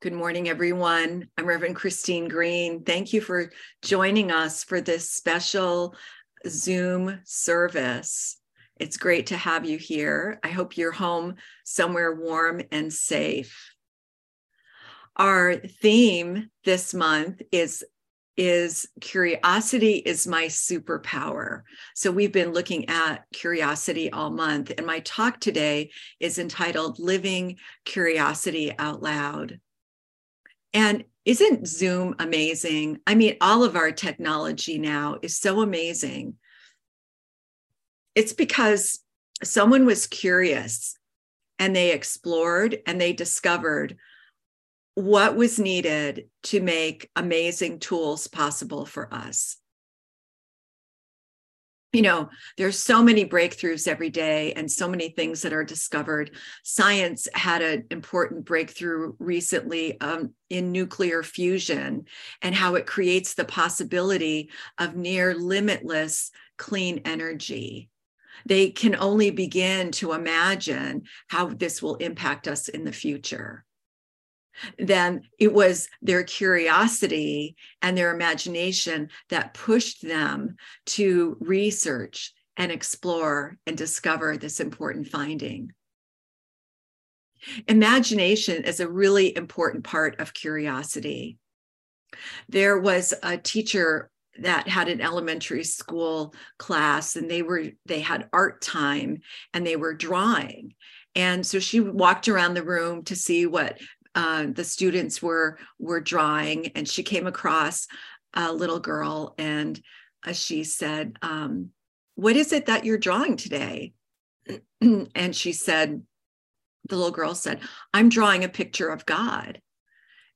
Good morning, everyone. I'm Reverend Christine Green. Thank you for joining us for this special Zoom service. It's great to have you here. I hope you're home somewhere warm and safe. Our theme this month is is curiosity is my superpower. So we've been looking at curiosity all month and my talk today is entitled Living Curiosity Out Loud. And isn't Zoom amazing? I mean, all of our technology now is so amazing. It's because someone was curious and they explored and they discovered what was needed to make amazing tools possible for us you know there's so many breakthroughs every day and so many things that are discovered. Science had an important breakthrough recently um, in nuclear fusion and how it creates the possibility of near limitless clean energy. They can only begin to imagine how this will impact us in the future then it was their curiosity and their imagination that pushed them to research and explore and discover this important finding. Imagination is a really important part of curiosity. There was a teacher that had an elementary school class and they were they had art time and they were drawing and so she walked around the room to see what uh, the students were were drawing, and she came across a little girl, and uh, she said, um, "What is it that you're drawing today?" and she said, the little girl said, "I'm drawing a picture of God."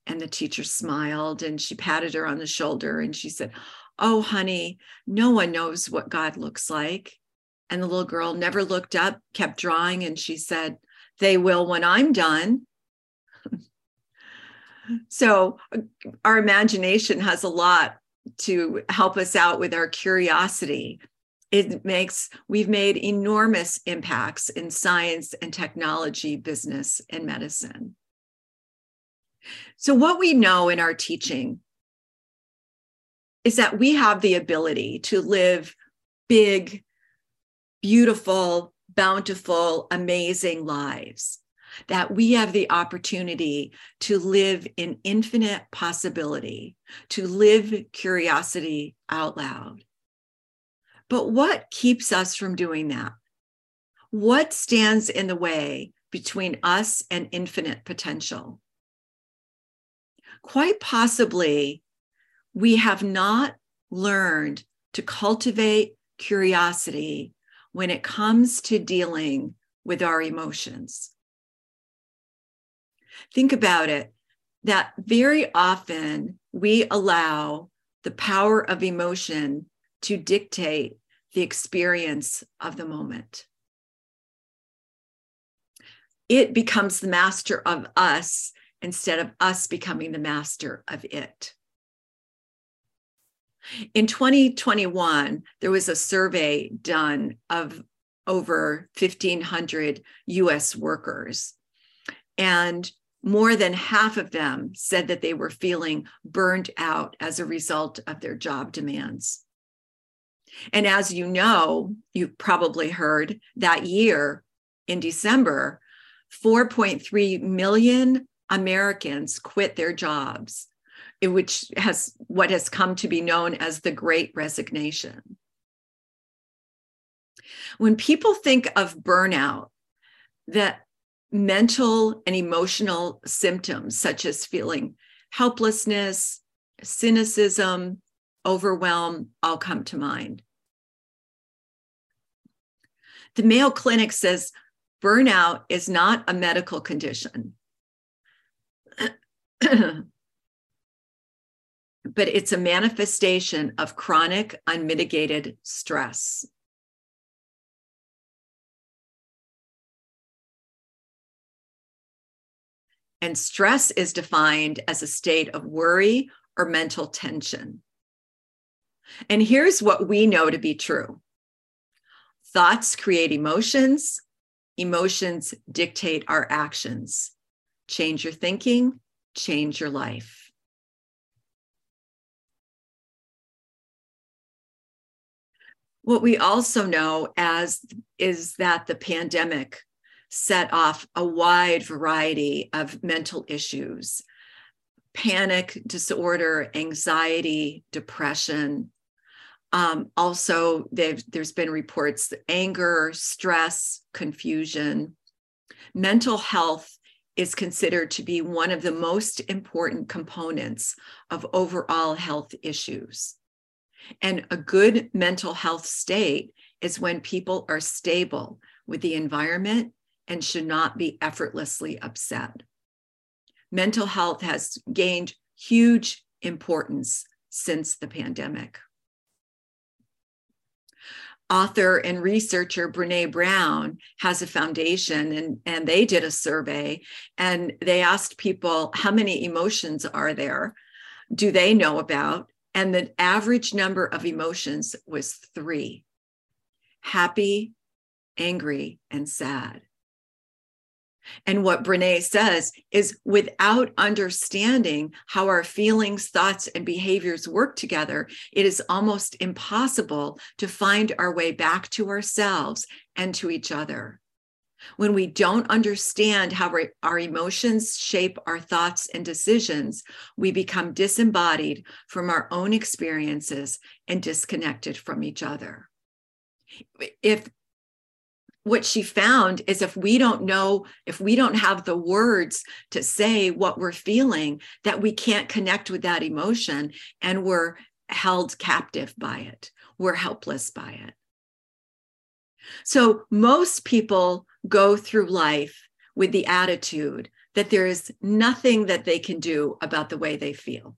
And the teacher smiled and she patted her on the shoulder and she said, Oh, honey, no one knows what God looks like. And the little girl never looked up, kept drawing, and she said, They will when I'm done. So our imagination has a lot to help us out with our curiosity. It makes, we've made enormous impacts in science and technology, business, and medicine. So, what we know in our teaching is that we have the ability to live big, beautiful, bountiful, amazing lives that we have the opportunity to live in infinite possibility, to live curiosity out loud. But what keeps us from doing that? What stands in the way between us and infinite potential? Quite possibly, we have not learned to cultivate curiosity when it comes to dealing with our emotions think about it that very often we allow the power of emotion to dictate the experience of the moment. It becomes the master of us instead of us becoming the master of it. In 2021, there was a survey done of over 1,500 US workers. And more than half of them said that they were feeling burned out as a result of their job demands. And as you know, you probably heard that year in December, 4.3 million Americans quit their jobs, which has what has come to be known as the Great Resignation. When people think of burnout, that mental and emotional symptoms such as feeling helplessness, cynicism, overwhelm all come to mind. The Mayo Clinic says burnout is not a medical condition, but it's a manifestation of chronic, unmitigated stress. And stress is defined as a state of worry or mental tension. And here's what we know to be true thoughts create emotions, emotions dictate our actions. Change your thinking, change your life. What we also know as is that the pandemic set off a wide variety of mental issues panic disorder, anxiety, depression. Um, also, there's been reports anger, stress, confusion. Mental health is considered to be one of the most important components of overall health issues. And a good mental health state is when people are stable with the environment and should not be effortlessly upset. Mental health has gained huge importance since the pandemic. Author and researcher Brene Brown has a foundation, and, and they did a survey and they asked people how many emotions are there? Do they know about? And the average number of emotions was three happy, angry, and sad. And what Brene says is without understanding how our feelings, thoughts, and behaviors work together, it is almost impossible to find our way back to ourselves and to each other. When we don't understand how our emotions shape our thoughts and decisions, we become disembodied from our own experiences and disconnected from each other. If what she found is if we don't know, if we don't have the words to say what we're feeling, that we can't connect with that emotion and we're held captive by it. We're helpless by it. So most people go through life with the attitude that there is nothing that they can do about the way they feel.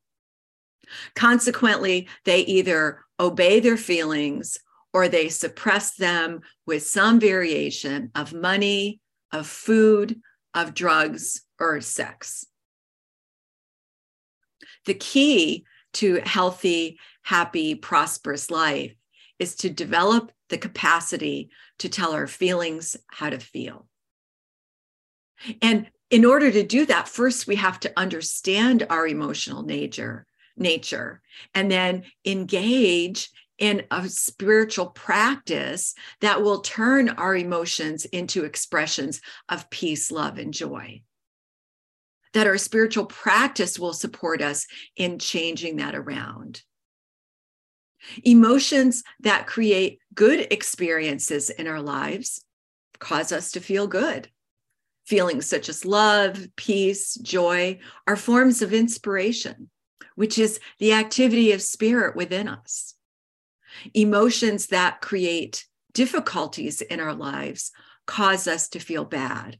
Consequently, they either obey their feelings or they suppress them with some variation of money, of food, of drugs, or sex. The key to healthy, happy, prosperous life is to develop the capacity to tell our feelings how to feel. And in order to do that, first we have to understand our emotional nature, nature, and then engage in a spiritual practice that will turn our emotions into expressions of peace, love, and joy. That our spiritual practice will support us in changing that around. Emotions that create good experiences in our lives cause us to feel good. Feelings such as love, peace, joy are forms of inspiration, which is the activity of spirit within us. Emotions that create difficulties in our lives cause us to feel bad.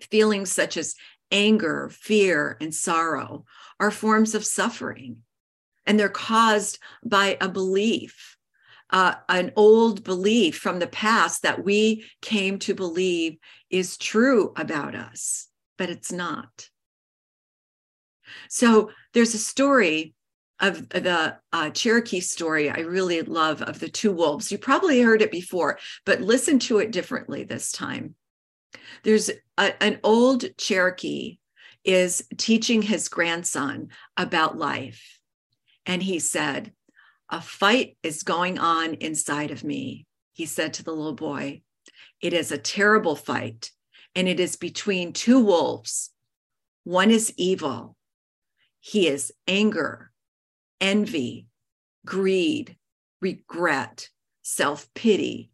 Feelings such as anger, fear, and sorrow are forms of suffering, and they're caused by a belief, uh, an old belief from the past that we came to believe is true about us, but it's not. So there's a story of the uh, Cherokee story I really love of the two wolves. You probably heard it before, but listen to it differently this time. There's a, an old Cherokee is teaching his grandson about life. And he said, A fight is going on inside of me, he said to the little boy. It is a terrible fight, and it is between two wolves. One is evil, he is anger, envy, greed, regret, self pity,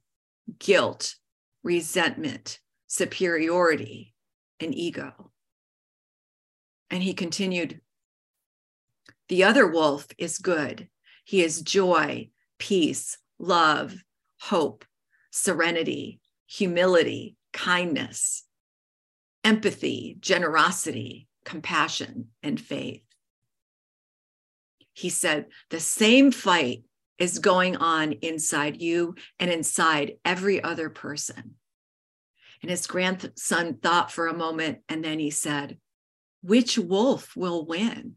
guilt, resentment, superiority, and ego. And he continued The other wolf is good. He is joy, peace, love, hope, serenity, humility, kindness, empathy, generosity, compassion, and faith. He said, The same fight is going on inside you and inside every other person. And his grandson thought for a moment and then he said, Which wolf will win?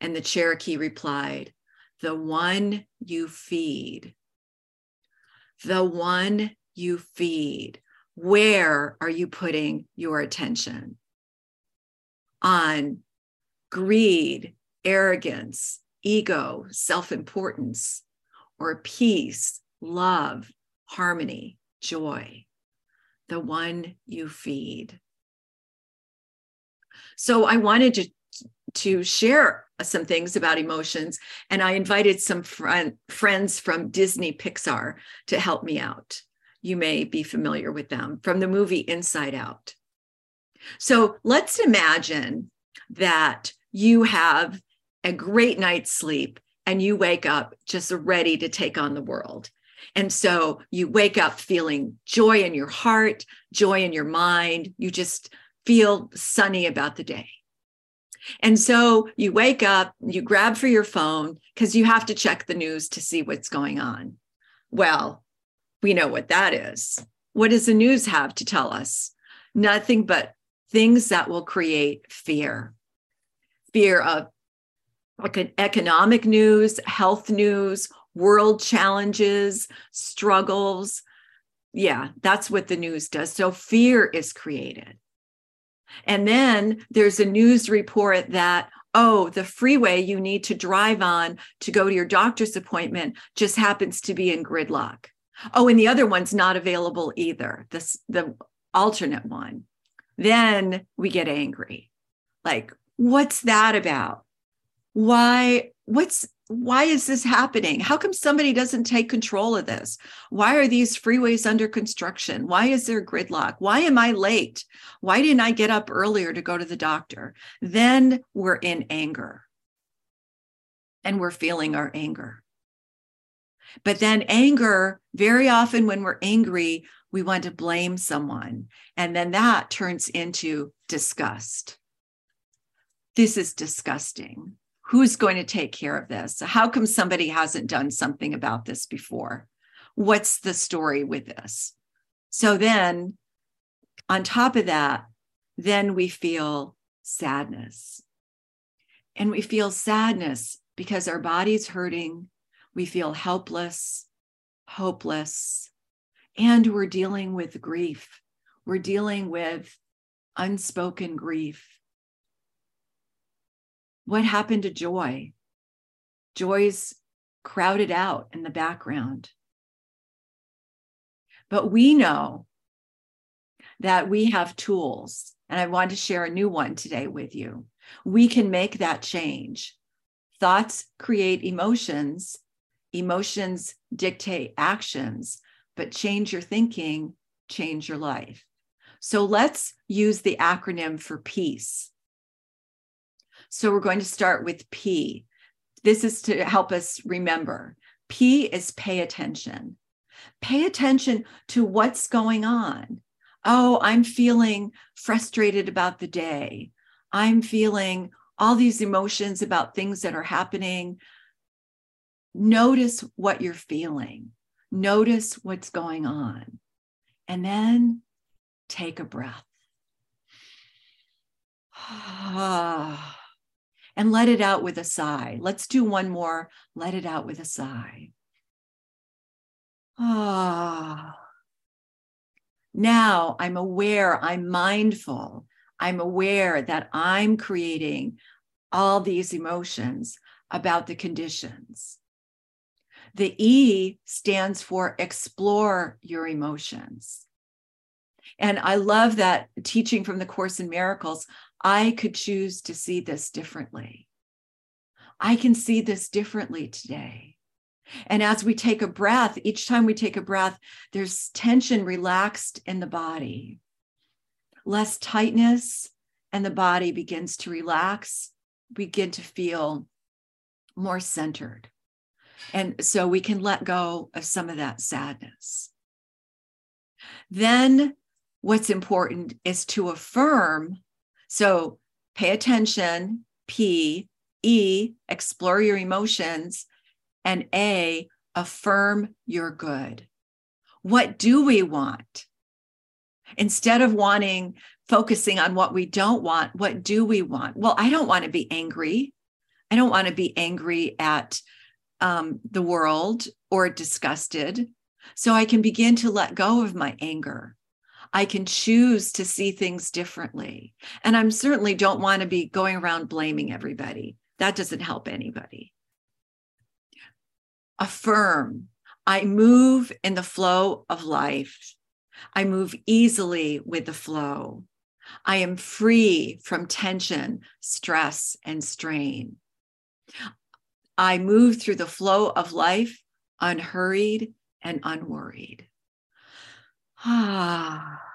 And the Cherokee replied, The one you feed. The one you feed. Where are you putting your attention? On greed, arrogance, ego, self importance, or peace, love, harmony, joy, the one you feed. So I wanted to, to share some things about emotions, and I invited some friend, friends from Disney Pixar to help me out. You may be familiar with them from the movie Inside Out. So let's imagine that you have a great night's sleep and you wake up just ready to take on the world. And so you wake up feeling joy in your heart, joy in your mind. You just feel sunny about the day. And so you wake up, you grab for your phone because you have to check the news to see what's going on. Well, we know what that is. What does the news have to tell us? Nothing but things that will create fear fear of economic news, health news, world challenges, struggles. Yeah, that's what the news does. So fear is created. And then there's a news report that, oh, the freeway you need to drive on to go to your doctor's appointment just happens to be in gridlock. Oh, and the other one's not available either, this, the alternate one. Then we get angry. Like, what's that about? Why what's why is this happening? How come somebody doesn't take control of this? Why are these freeways under construction? Why is there gridlock? Why am i late? Why didn't i get up earlier to go to the doctor? Then we're in anger. And we're feeling our anger. But then anger very often when we're angry we want to blame someone. And then that turns into disgust. This is disgusting who's going to take care of this? How come somebody hasn't done something about this before? What's the story with this? So then, on top of that, then we feel sadness. And we feel sadness because our body's hurting. We feel helpless, hopeless, and we're dealing with grief. We're dealing with unspoken grief. What happened to joy? Joy's crowded out in the background. But we know that we have tools, and I want to share a new one today with you. We can make that change. Thoughts create emotions, emotions dictate actions, but change your thinking, change your life. So let's use the acronym for peace. So we're going to start with P. This is to help us remember. P is pay attention. Pay attention to what's going on. Oh, I'm feeling frustrated about the day. I'm feeling all these emotions about things that are happening. Notice what you're feeling. Notice what's going on. And then take a breath. Ah. And let it out with a sigh. Let's do one more. Let it out with a sigh. Ah. Now I'm aware, I'm mindful, I'm aware that I'm creating all these emotions about the conditions. The E stands for explore your emotions. And I love that teaching from the Course in Miracles. I could choose to see this differently. I can see this differently today. And as we take a breath, each time we take a breath, there's tension relaxed in the body, less tightness, and the body begins to relax, begin to feel more centered. And so we can let go of some of that sadness. Then what's important is to affirm. So pay attention, P, E, explore your emotions, and A, affirm your good. What do we want? Instead of wanting, focusing on what we don't want, what do we want? Well, I don't want to be angry. I don't want to be angry at um, the world or disgusted. So I can begin to let go of my anger. I can choose to see things differently. And I certainly don't want to be going around blaming everybody. That doesn't help anybody. Affirm. I move in the flow of life. I move easily with the flow. I am free from tension, stress, and strain. I move through the flow of life unhurried and unworried. Ah.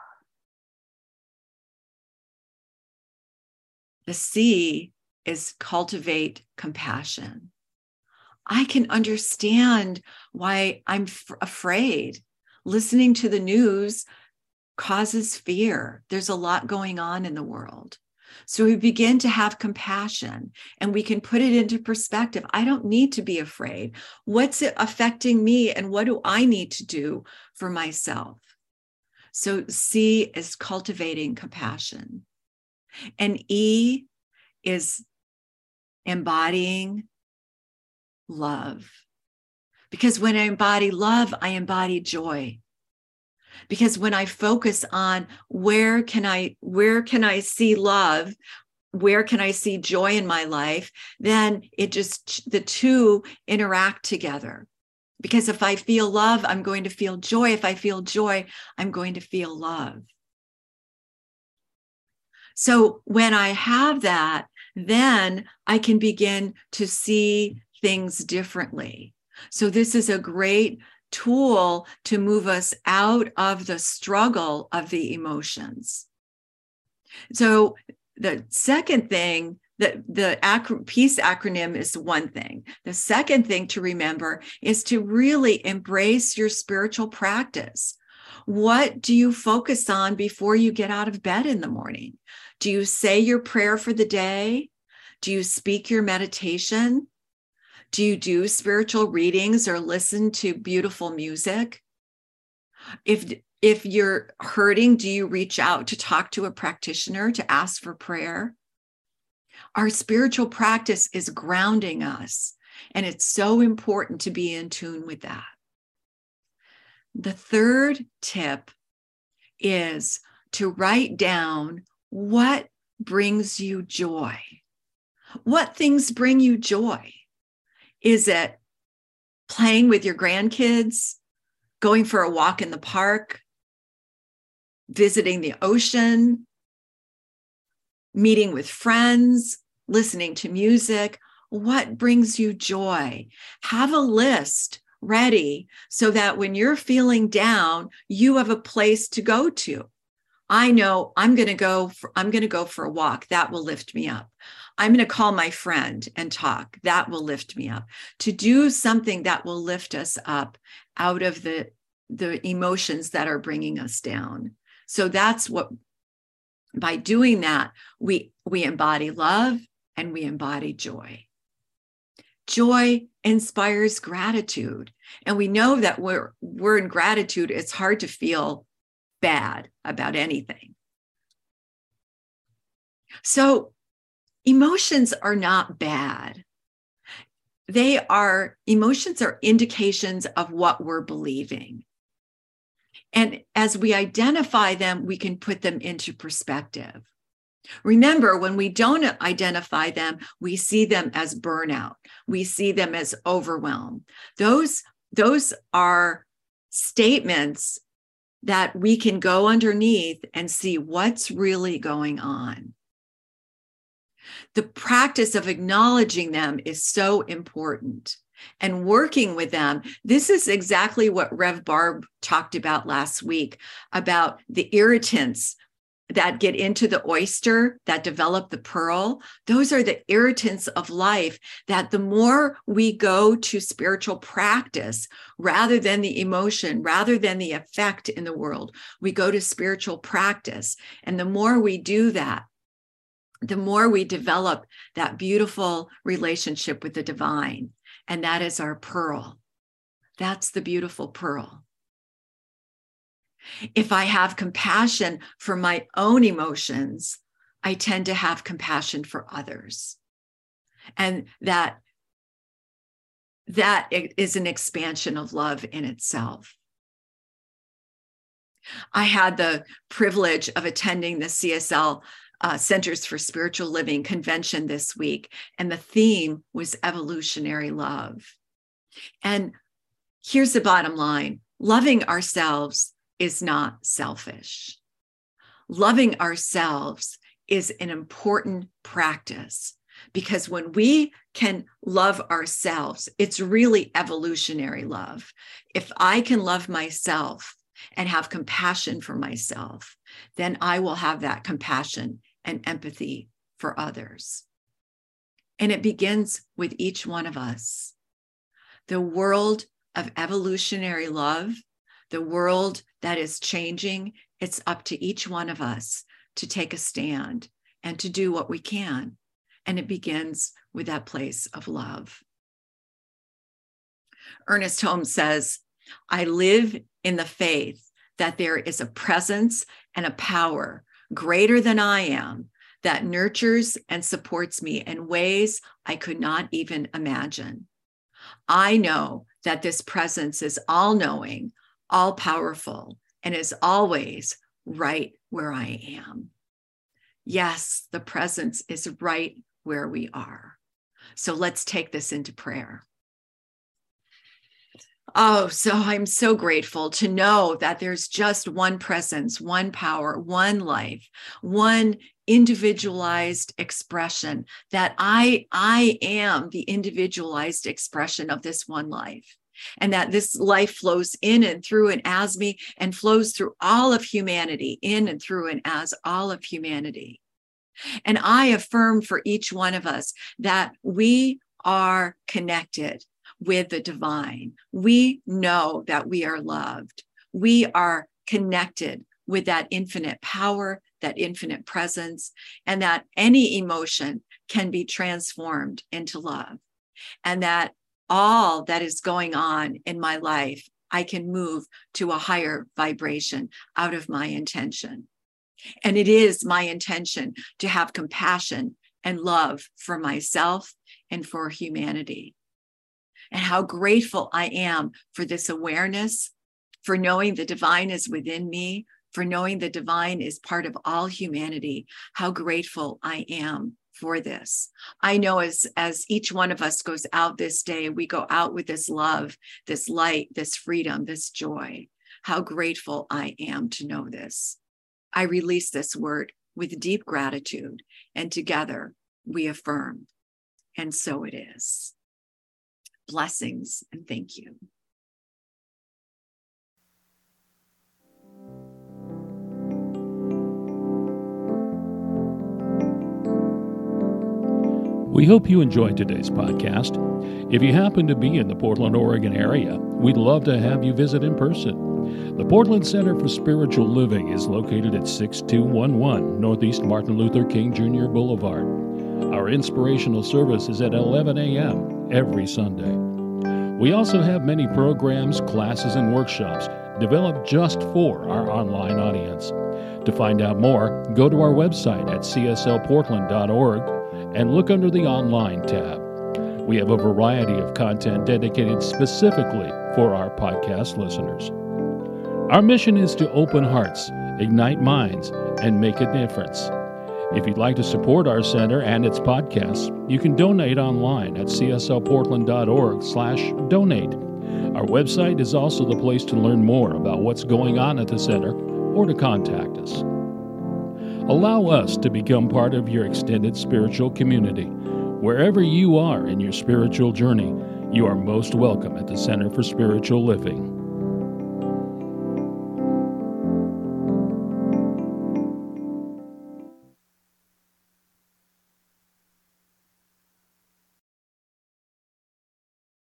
The C is cultivate compassion. I can understand why I'm f- afraid. Listening to the news causes fear. There's a lot going on in the world. So we begin to have compassion and we can put it into perspective. I don't need to be afraid. What's it affecting me and what do I need to do for myself? So C is cultivating compassion. And E is embodying love. Because when I embody love, I embody joy. Because when I focus on where can I where can I see love, where can I see joy in my life, then it just the two interact together. Because if I feel love, I'm going to feel joy. If I feel joy, I'm going to feel love. So when I have that, then I can begin to see things differently. So, this is a great tool to move us out of the struggle of the emotions. So, the second thing the ac- peace acronym is one thing. The second thing to remember is to really embrace your spiritual practice. What do you focus on before you get out of bed in the morning? Do you say your prayer for the day? Do you speak your meditation? Do you do spiritual readings or listen to beautiful music? If if you're hurting, do you reach out to talk to a practitioner to ask for prayer? Our spiritual practice is grounding us, and it's so important to be in tune with that. The third tip is to write down what brings you joy. What things bring you joy? Is it playing with your grandkids, going for a walk in the park, visiting the ocean, meeting with friends, listening to music? What brings you joy? Have a list ready so that when you're feeling down, you have a place to go to. I know I'm going to go for, I'm going to go for a walk that will lift me up. I'm going to call my friend and talk. That will lift me up. To do something that will lift us up out of the the emotions that are bringing us down. So that's what by doing that we we embody love and we embody joy. Joy inspires gratitude. And we know that we're we're in gratitude it's hard to feel bad about anything. So emotions are not bad. They are, emotions are indications of what we're believing. And as we identify them, we can put them into perspective. Remember, when we don't identify them, we see them as burnout. We see them as overwhelm. Those those are statements that we can go underneath and see what's really going on. The practice of acknowledging them is so important and working with them. This is exactly what Rev Barb talked about last week about the irritants that get into the oyster that develop the pearl. Those are the irritants of life that the more we go to spiritual practice rather than the emotion rather than the effect in the world we go to spiritual practice. And the more we do that the more we develop that beautiful relationship with the divine and that is our pearl that's the beautiful pearl if I have compassion for my own emotions, I tend to have compassion for others. And that that is an expansion of love in itself. I had the privilege of attending the CSL uh, Centers for Spiritual Living convention this week, and the theme was evolutionary love. And here's the bottom line loving ourselves is not selfish. Loving ourselves is an important practice because when we can love ourselves, it's really evolutionary love. If I can love myself and have compassion for myself, then I will have that compassion and empathy for others. And it begins with each one of us. The world of evolutionary love the world that is changing, it's up to each one of us to take a stand and to do what we can. And it begins with that place of love. Ernest Holmes says, I live in the faith that there is a presence and a power greater than I am that nurtures and supports me in ways I could not even imagine. I know that this presence is all knowing, all powerful, and is always right where I am. Yes, the presence is right where we are. So let's take this into prayer. Oh, so I'm so grateful to know that there's just one presence, one power, one life, one individualized expression that I I am the individualized expression of this one life and that this life flows in and through and as me and flows through all of humanity, in and through and as all of humanity. And I affirm for each one of us that we are connected with the divine. We know that we are loved. We are connected with that infinite power, that infinite presence, and that any emotion can be transformed into love. And that all that is going on in my life, I can move to a higher vibration out of my intention. And it is my intention to have compassion and love for myself and for humanity. And how grateful I am for this awareness, for knowing the divine is within me, for knowing the divine is part of all humanity. How grateful I am for this. I know as as each one of us goes out this day, we go out with this love, this light, this freedom, this joy. How grateful I am to know this. I release this word with deep gratitude, and together we affirm. And so it is. Blessings and thank you. We hope you enjoyed today's podcast. If you happen to be in the Portland, Oregon area, we'd love to have you visit in person. The Portland Center for Spiritual Living is located at 6211 Northeast Martin Luther King Jr. Boulevard. Our inspirational service is at 11 a.m. every Sunday. We also have many programs, classes, and workshops developed just for our online audience. To find out more, go to our website at cslportland.org and look under the Online tab. We have a variety of content dedicated specifically for our podcast listeners. Our mission is to open hearts, ignite minds, and make a difference. If you'd like to support our center and its podcasts, you can donate online at cslportland.org/donate. Our website is also the place to learn more about what's going on at the center or to contact us. Allow us to become part of your extended spiritual community. Wherever you are in your spiritual journey, you are most welcome at the Center for Spiritual Living.